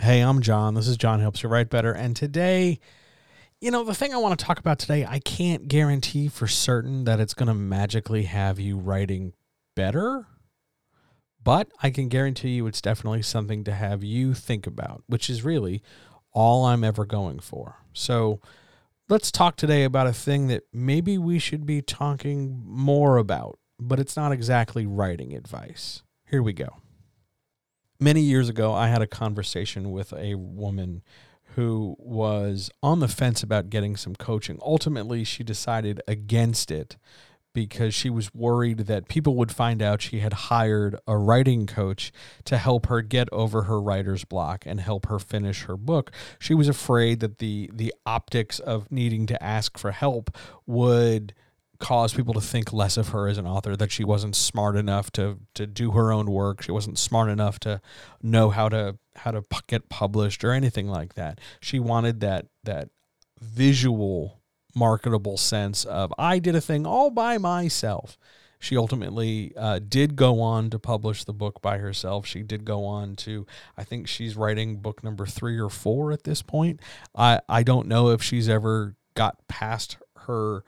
Hey, I'm John. This is John Helps You Write Better. And today, you know, the thing I want to talk about today, I can't guarantee for certain that it's going to magically have you writing better, but I can guarantee you it's definitely something to have you think about, which is really all I'm ever going for. So let's talk today about a thing that maybe we should be talking more about, but it's not exactly writing advice. Here we go many years ago, I had a conversation with a woman who was on the fence about getting some coaching. Ultimately, she decided against it because she was worried that people would find out she had hired a writing coach to help her get over her writer's block and help her finish her book. She was afraid that the the optics of needing to ask for help would cause people to think less of her as an author that she wasn't smart enough to to do her own work she wasn't smart enough to know how to how to get published or anything like that she wanted that that visual marketable sense of i did a thing all by myself she ultimately uh, did go on to publish the book by herself. She did go on to, I think she's writing book number three or four at this point. I, I don't know if she's ever got past her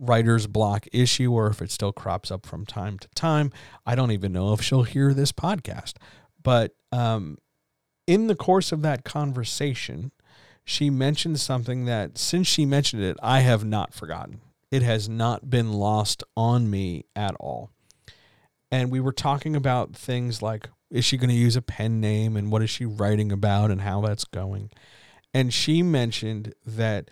writer's block issue or if it still crops up from time to time. I don't even know if she'll hear this podcast. But um, in the course of that conversation, she mentioned something that since she mentioned it, I have not forgotten. It has not been lost on me at all. And we were talking about things like is she going to use a pen name and what is she writing about and how that's going. And she mentioned that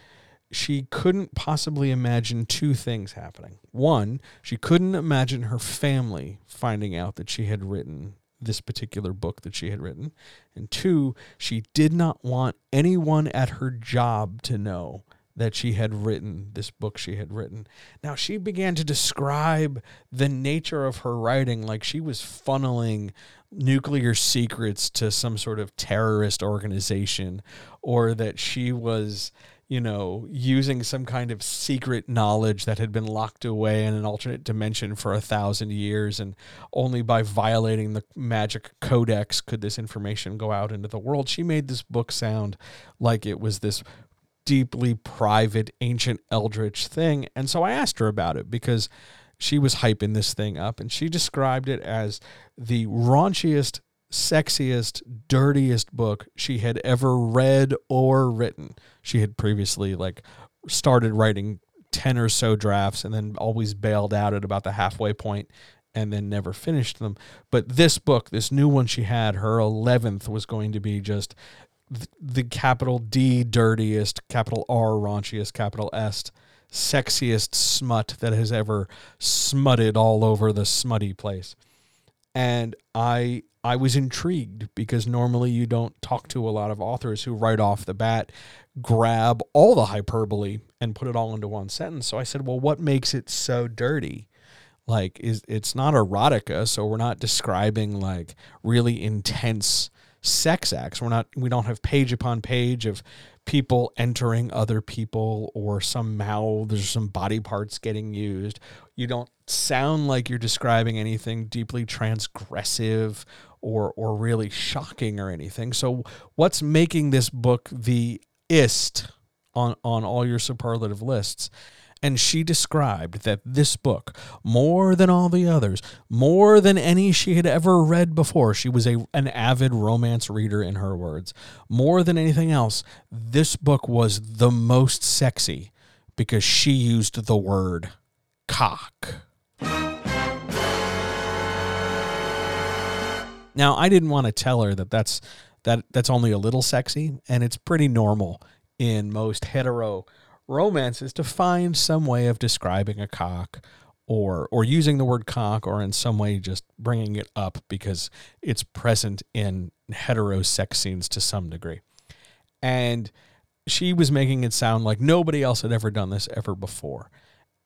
she couldn't possibly imagine two things happening. One, she couldn't imagine her family finding out that she had written this particular book that she had written. And two, she did not want anyone at her job to know that she had written this book she had written. Now, she began to describe the nature of her writing like she was funneling nuclear secrets to some sort of terrorist organization or that she was you know, using some kind of secret knowledge that had been locked away in an alternate dimension for a thousand years, and only by violating the magic codex could this information go out into the world. She made this book sound like it was this deeply private, ancient eldritch thing. And so I asked her about it because she was hyping this thing up, and she described it as the raunchiest sexiest, dirtiest book she had ever read or written. She had previously like started writing 10 or so drafts and then always bailed out at about the halfway point and then never finished them. But this book, this new one she had, her 11th was going to be just the capital D dirtiest, capital R raunchiest, capital S sexiest smut that has ever smutted all over the smutty place. And I I was intrigued because normally you don't talk to a lot of authors who right off the bat grab all the hyperbole and put it all into one sentence. So I said, "Well, what makes it so dirty?" Like is it's not erotica, so we're not describing like really intense sex acts. We're not we don't have page upon page of people entering other people or somehow there's some body parts getting used. You don't sound like you're describing anything deeply transgressive or or really shocking or anything. So what's making this book the ist on on all your superlative lists? And she described that this book, more than all the others, more than any she had ever read before, she was a, an avid romance reader, in her words. More than anything else, this book was the most sexy because she used the word cock. Now, I didn't want to tell her that that's that that's only a little sexy, and it's pretty normal in most hetero romances to find some way of describing a cock or or using the word cock or in some way just bringing it up because it's present in hetero sex scenes to some degree. And she was making it sound like nobody else had ever done this ever before.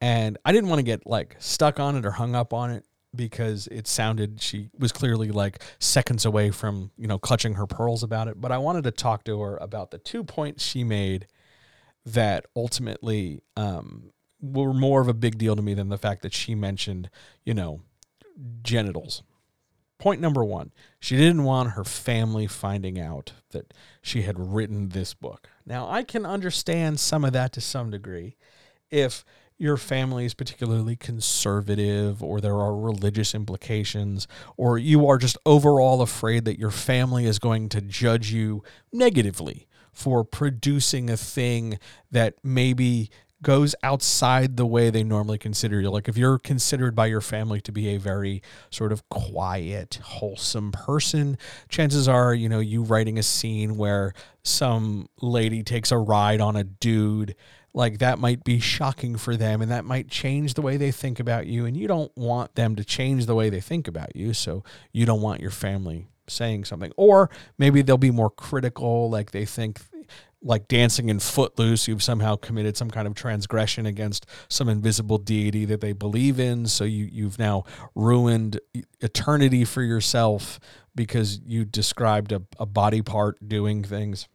And I didn't want to get like stuck on it or hung up on it because it sounded she was clearly like seconds away from, you know, clutching her pearls about it, but I wanted to talk to her about the two points she made that ultimately um, were more of a big deal to me than the fact that she mentioned, you know, genitals. Point number one, she didn't want her family finding out that she had written this book. Now, I can understand some of that to some degree. If your family is particularly conservative or there are religious implications or you are just overall afraid that your family is going to judge you negatively for producing a thing that maybe goes outside the way they normally consider you. Like if you're considered by your family to be a very sort of quiet, wholesome person, chances are, you know, you writing a scene where some lady takes a ride on a dude, like that might be shocking for them and that might change the way they think about you and you don't want them to change the way they think about you, so you don't want your family saying something. Or maybe they'll be more critical like they think like dancing in footloose you've somehow committed some kind of transgression against some invisible deity that they believe in. So you you've now ruined eternity for yourself because you described a, a body part doing things.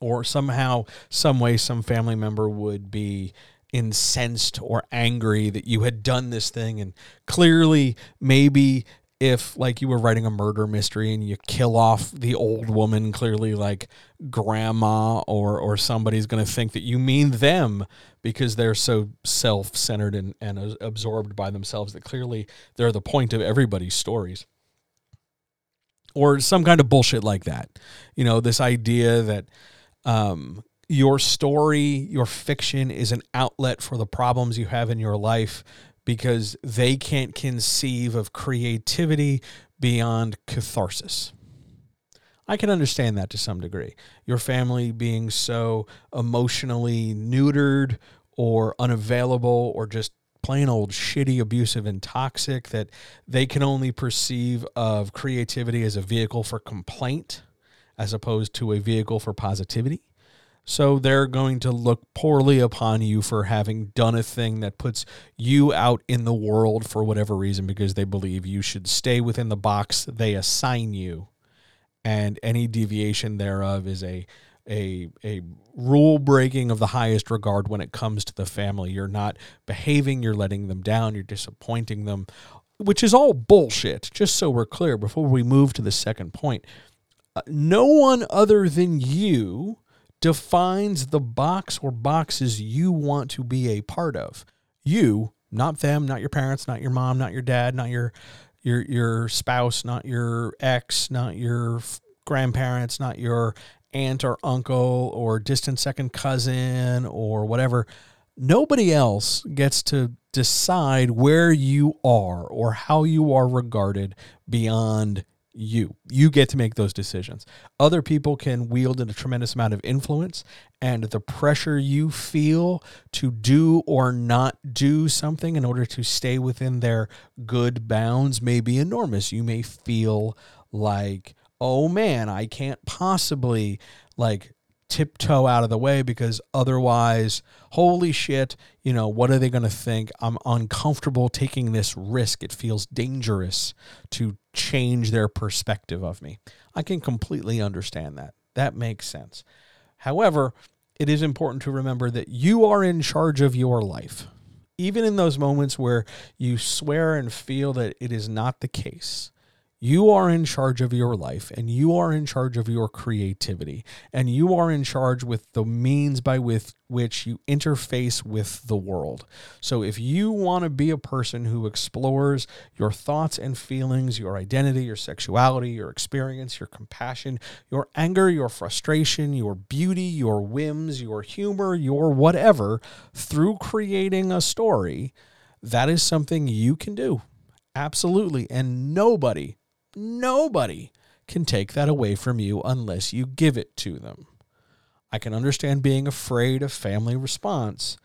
Or somehow some way some family member would be incensed or angry that you had done this thing. And clearly maybe if like you were writing a murder mystery and you kill off the old woman clearly like grandma or or somebody's going to think that you mean them because they're so self-centered and, and absorbed by themselves that clearly they're the point of everybody's stories. Or some kind of bullshit like that. You know this idea that um, your story your fiction is an outlet for the problems you have in your life because they can't conceive of creativity beyond catharsis. I can understand that to some degree. Your family being so emotionally neutered or unavailable or just plain old shitty, abusive, and toxic that they can only perceive of creativity as a vehicle for complaint as opposed to a vehicle for positivity. So they're going to look poorly upon you for having done a thing that puts you out in the world for whatever reason because they believe you should stay within the box they assign you. And any deviation thereof is a a a rule breaking of the highest regard when it comes to the family. You're not behaving, you're letting them down, you're disappointing them, which is all bullshit. Just so we're clear before we move to the second point. Uh, no one other than you defines the box or boxes you want to be a part of. You, not them, not your parents, not your mom, not your dad, not your your your spouse, not your ex, not your grandparents, not your aunt or uncle or distant second cousin or whatever. Nobody else gets to decide where you are or how you are regarded beyond you. You get to make those decisions. Other people can wield a tremendous amount of influence, and the pressure you feel to do or not do something in order to stay within their good bounds may be enormous. You may feel like, oh man, I can't possibly like tiptoe out of the way because otherwise, holy shit, you know, what are they going to think? I'm uncomfortable taking this risk. It feels dangerous to change their perspective of me. I can completely understand that. That makes sense. However, it is important to remember that you are in charge of your life. Even in those moments where you swear and feel that it is not the case, you are in charge of your life and you are in charge of your creativity and you are in charge with the means by with which you interface with the world. So if you want to be a person who explores your thoughts and feelings, your identity, your sexuality, your experience, your compassion, your anger, your frustration, your beauty, your whims, your humor, your whatever through creating a story, that is something you can do. Absolutely. And nobody Nobody can take that away from you unless you give it to them. I can understand being afraid of family response,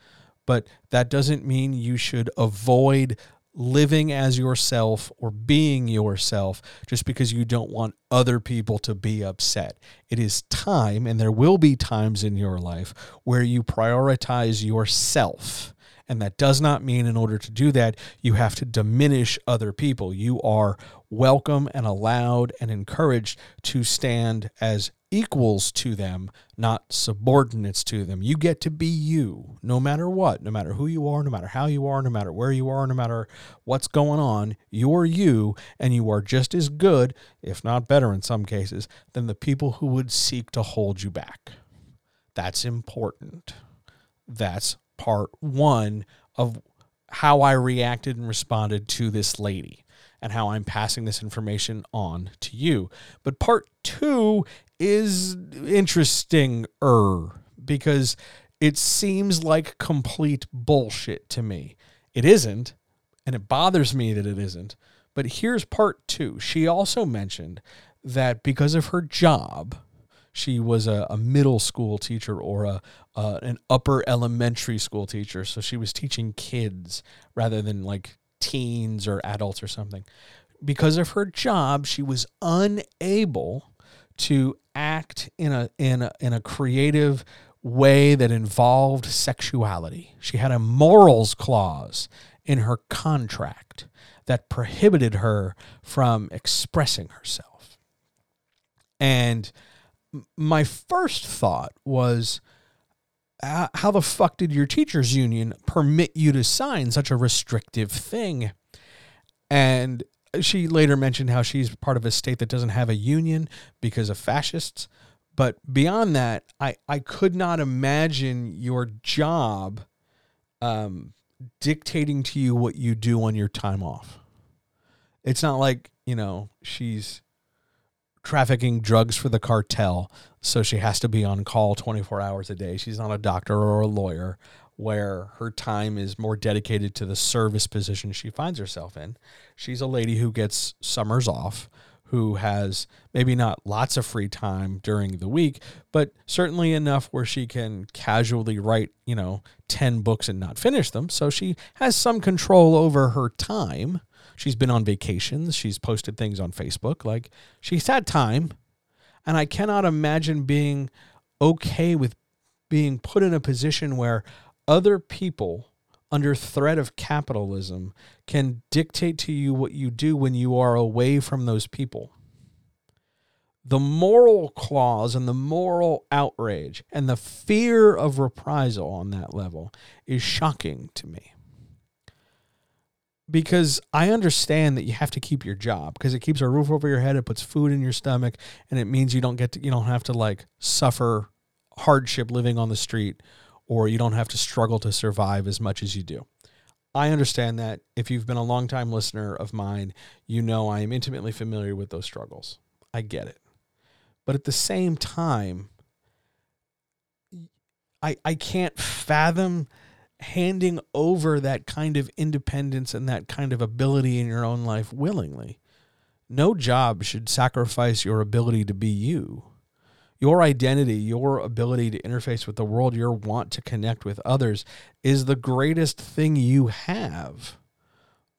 but that doesn't mean you should avoid living as yourself or being yourself just because you don't want other people to be upset. It is time, and there will be times in your life where you prioritize yourself. And that does not mean, in order to do that, you have to diminish other people. You are welcome and allowed and encouraged to stand as equals to them, not subordinates to them. You get to be you no matter what, no matter who you are, no matter how you are, no matter where you are, no matter what's going on. You're you, and you are just as good, if not better in some cases, than the people who would seek to hold you back. That's important. That's part one of how I reacted and responded to this lady and how I'm passing this information on to you. But part two is interesting er because it seems like complete bullshit to me. It isn't, and it bothers me that it isn't. But here's part two. She also mentioned that because of her job, she was a, a middle school teacher or a uh, an upper elementary school teacher. So she was teaching kids rather than like teens or adults or something. Because of her job, she was unable to act in a in a in a creative way that involved sexuality. She had a morals clause in her contract that prohibited her from expressing herself. And my first thought was how the fuck did your teachers union permit you to sign such a restrictive thing? And she later mentioned how she's part of a state that doesn't have a union because of fascists. But beyond that i i could not imagine your job um dictating to you what you do on your time off. It's not like you know she's trafficking drugs for the cartel, so she has to be on call 24 hours a day. She's not a doctor or a lawyer where her time is more dedicated to the service position she finds herself in. She's a lady who gets summers off, who has maybe not lots of free time during the week, but certainly enough where she can casually write, you know, 10 books and not finish them. So she has some control over her time She's been on vacations. She's posted things on Facebook. Like she's had time. And I cannot imagine being okay with being put in a position where other people under threat of capitalism can dictate to you what you do when you are away from those people. The moral clause and the moral outrage and the fear of reprisal on that level is shocking to me because I understand that you have to keep your job because it keeps a roof over your head, it puts food in your stomach, and it means you don't get to, you don't have to like suffer hardship living on the street or you don't have to struggle to survive as much as you do. I understand that. If you've been a long-time listener of mine, you know I am intimately familiar with those struggles. I get it. But at the same time, I I can't fathom handing over that kind of independence and that kind of ability in your own life willingly. No job should sacrifice your ability to be you. Your identity, your ability to interface with the world, your want to connect with others is the greatest thing you have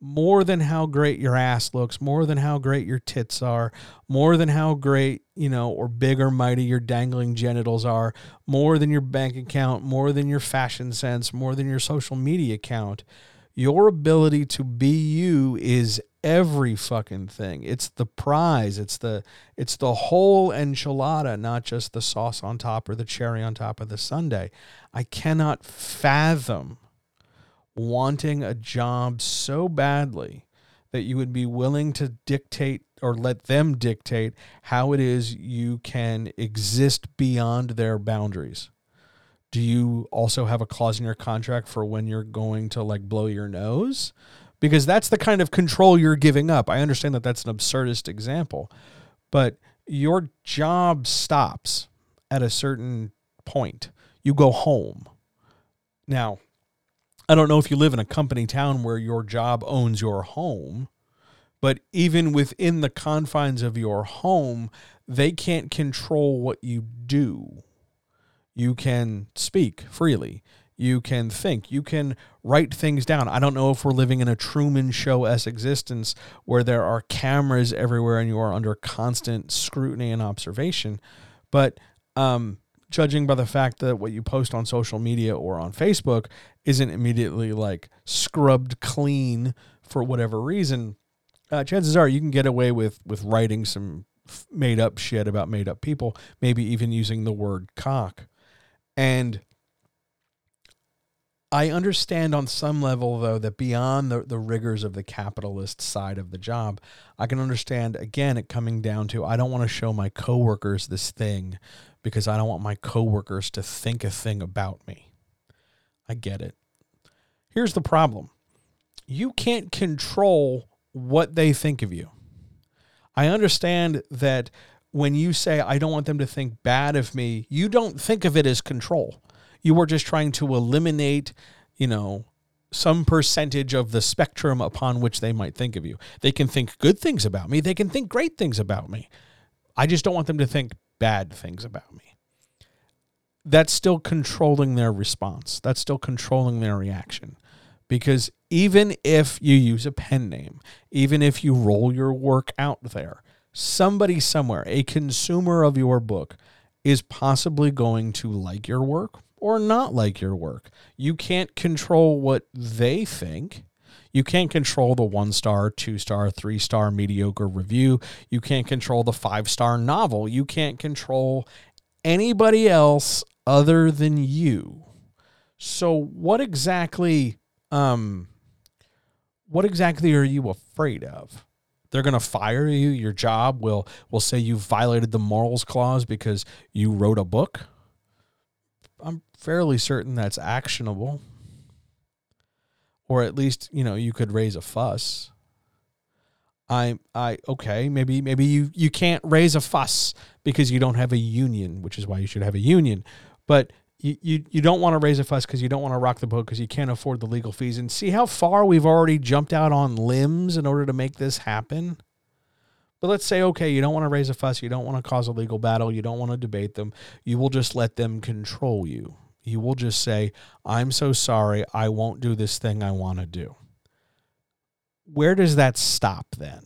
more than how great your ass looks, more than how great your tits are, more than how great, you know, or big or mighty your dangling genitals are, more than your bank account, more than your fashion sense, more than your social media account. Your ability to be you is every fucking thing. It's the prize. It's the it's the whole enchilada, not just the sauce on top or the cherry on top of the sundae. I cannot fathom wanting a job so badly that you would be willing to dictate or let them dictate how it is you can exist beyond their boundaries. Do you also have a clause in your contract for when you're going to like blow your nose? Because that's the kind of control you're giving up. I understand that that's an absurdist example, but your job stops at a certain point. You go home. Now, I don't know if you live in a company town where your job owns your home, but even within the confines of your home, they can't control what you do. You can speak freely. You can think. You can write things down. I don't know if we're living in a Truman Show s existence where there are cameras everywhere and you are under constant scrutiny and observation, but um, judging by the fact that what you post on social media or on Facebook isn't immediately like scrubbed clean for whatever reason, uh, chances are you can get away with with writing some made up shit about made up people, maybe even using the word cock. And I understand on some level, though, that beyond the, the rigors of the capitalist side of the job, I can understand, again, it coming down to I don't want to show my coworkers this thing because I don't want my coworkers to think a thing about me. I get it. Here's the problem you can't control what they think of you. I understand that when you say, I don't want them to think bad of me, you don't think of it as control. You are just trying to eliminate, you know, some percentage of the spectrum upon which they might think of you. They can think good things about me, they can think great things about me. I just don't want them to think bad things about me. That's still controlling their response, that's still controlling their reaction. Because even if you use a pen name, even if you roll your work out there, somebody somewhere, a consumer of your book, is possibly going to like your work or not like your work. You can't control what they think. You can't control the one star, two star, three star mediocre review. You can't control the five star novel. You can't control anybody else other than you. So, what exactly um, what exactly are you afraid of? They're going to fire you. Your job will will say you violated the morals clause because you wrote a book. I'm fairly certain that's actionable. Or at least, you know, you could raise a fuss. I I okay, maybe maybe you you can't raise a fuss because you don't have a union, which is why you should have a union. But you, you, you don't want to raise a fuss because you don't want to rock the boat because you can't afford the legal fees. And see how far we've already jumped out on limbs in order to make this happen? But let's say, okay, you don't want to raise a fuss, you don't want to cause a legal battle, you don't want to debate them. You will just let them control you. You will just say, I'm so sorry, I won't do this thing I want to do. Where does that stop then?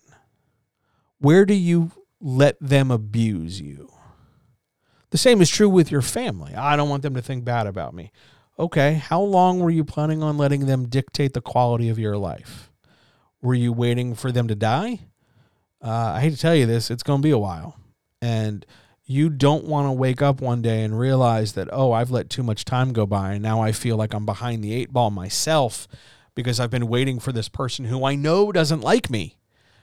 Where do you let them abuse you? The same is true with your family. I don't want them to think bad about me. Okay, how long were you planning on letting them dictate the quality of your life? Were you waiting for them to die? Uh, I hate to tell you this, it's going to be a while. And you don't want to wake up one day and realize that, oh, I've let too much time go by. And now I feel like I'm behind the eight ball myself because I've been waiting for this person who I know doesn't like me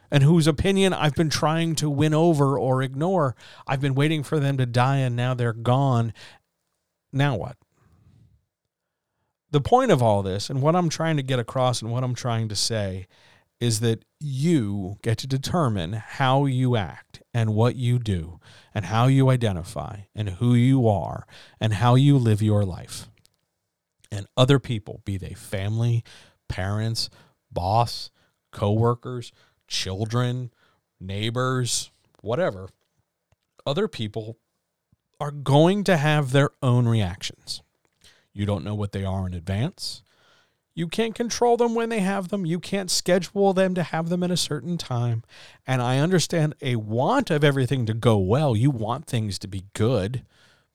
and whose opinion I've been trying to win over or ignore. I've been waiting for them to die and now they're gone. Now what? The point of all this and what I'm trying to get across and what I'm trying to say is that you get to determine how you act and what you do and how you identify and who you are and how you live your life. And other people, be they family, parents, boss, coworkers, children, neighbors, whatever, other people are going to have their own reactions. You don't know what they are in advance. You can't control them when they have them. You can't schedule them to have them at a certain time. And I understand a want of everything to go well. You want things to be good,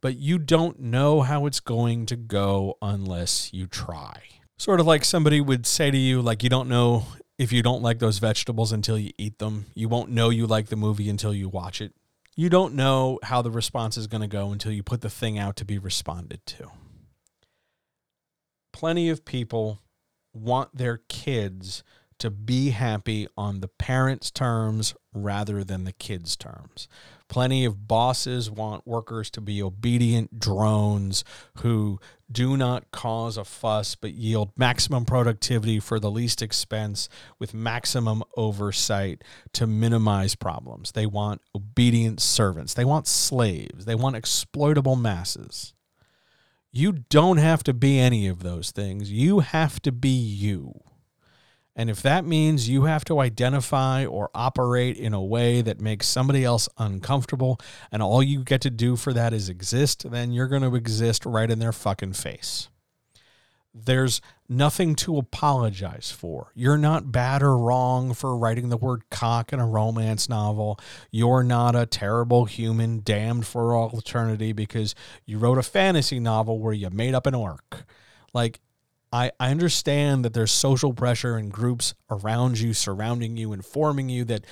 but you don't know how it's going to go unless you try. Sort of like somebody would say to you, like, you don't know if you don't like those vegetables until you eat them. You won't know you like the movie until you watch it. You don't know how the response is going to go until you put the thing out to be responded to. Plenty of people want their kids to be happy on the parents' terms rather than the kids' terms. Plenty of bosses want workers to be obedient drones who do not cause a fuss but yield maximum productivity for the least expense with maximum oversight to minimize problems. They want obedient servants. They want slaves. They want exploitable masses. You don't have to be any of those things. You have to be you. And if that means you have to identify or operate in a way that makes somebody else uncomfortable and all you get to do for that is exist, then you're going to exist right in their fucking face. There's nothing to apologize for. You're not bad or wrong for writing the word cock in a romance novel. You're not a terrible human damned for all eternity because you wrote a fantasy novel where you made up an orc. Like, I, I understand that there's social pressure and groups around you, surrounding you, informing you that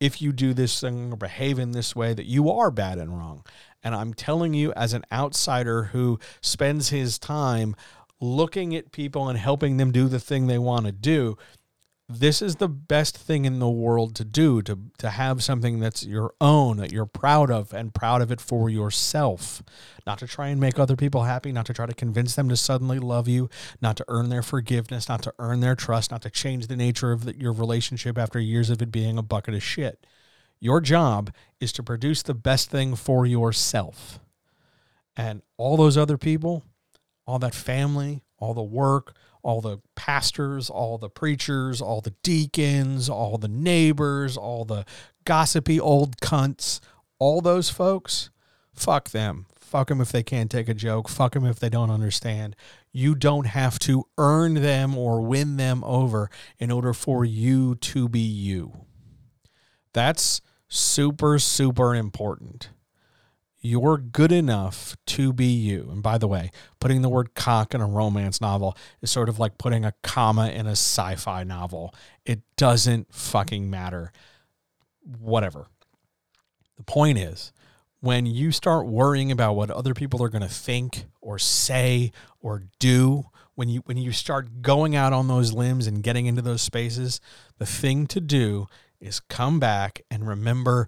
if you do this thing or behave in this way, that you are bad and wrong. And I'm telling you, as an outsider who spends his time looking at people and helping them do the thing they want to do, this is the best thing in the world to do to to have something that's your own that you're proud of and proud of it for yourself. Not to try and make other people happy not to try to convince them to suddenly love you not to earn their forgiveness not to earn their trust not to change the nature of the, your relationship after years of it being a bucket of shit. Your job is to produce the best thing for yourself. And all those other people all that family all the work all the pastors, all the preachers, all the deacons, all the neighbors, all the gossipy old cunts, all those folks, fuck them. Fuck them if they can't take a joke. Fuck them if they don't understand. You don't have to earn them or win them over in order for you to be you. That's super, super important you're good enough to be you. And by the way, putting the word cock in a romance novel is sort of like putting a comma in a sci fi novel. It doesn't fucking matter. Whatever. The point is, when you start worrying about what other people are going to think or say or do, when you when you start going out on those limbs and getting into those spaces, the thing to do is come back and remember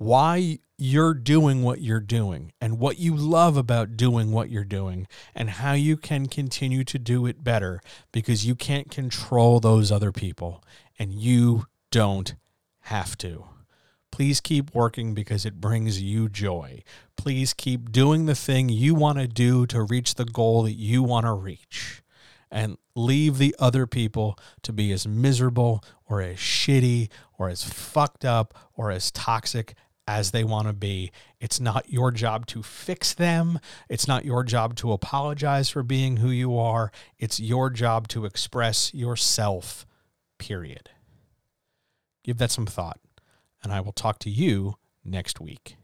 why you're doing what you're doing and what you love about doing what you're doing and how you can continue to do it better because you can't control those other people and you don't have to. Please keep working because it brings you joy. Please keep doing the thing you want to do to reach the goal that you want to reach. And leave the other people to be as miserable or as shitty or as fucked up or as toxic as they want to be. It's not your job to fix them. It's not your job to apologize for being who you are. It's your job to express yourself, period. Give that some thought, and I will talk to you next week.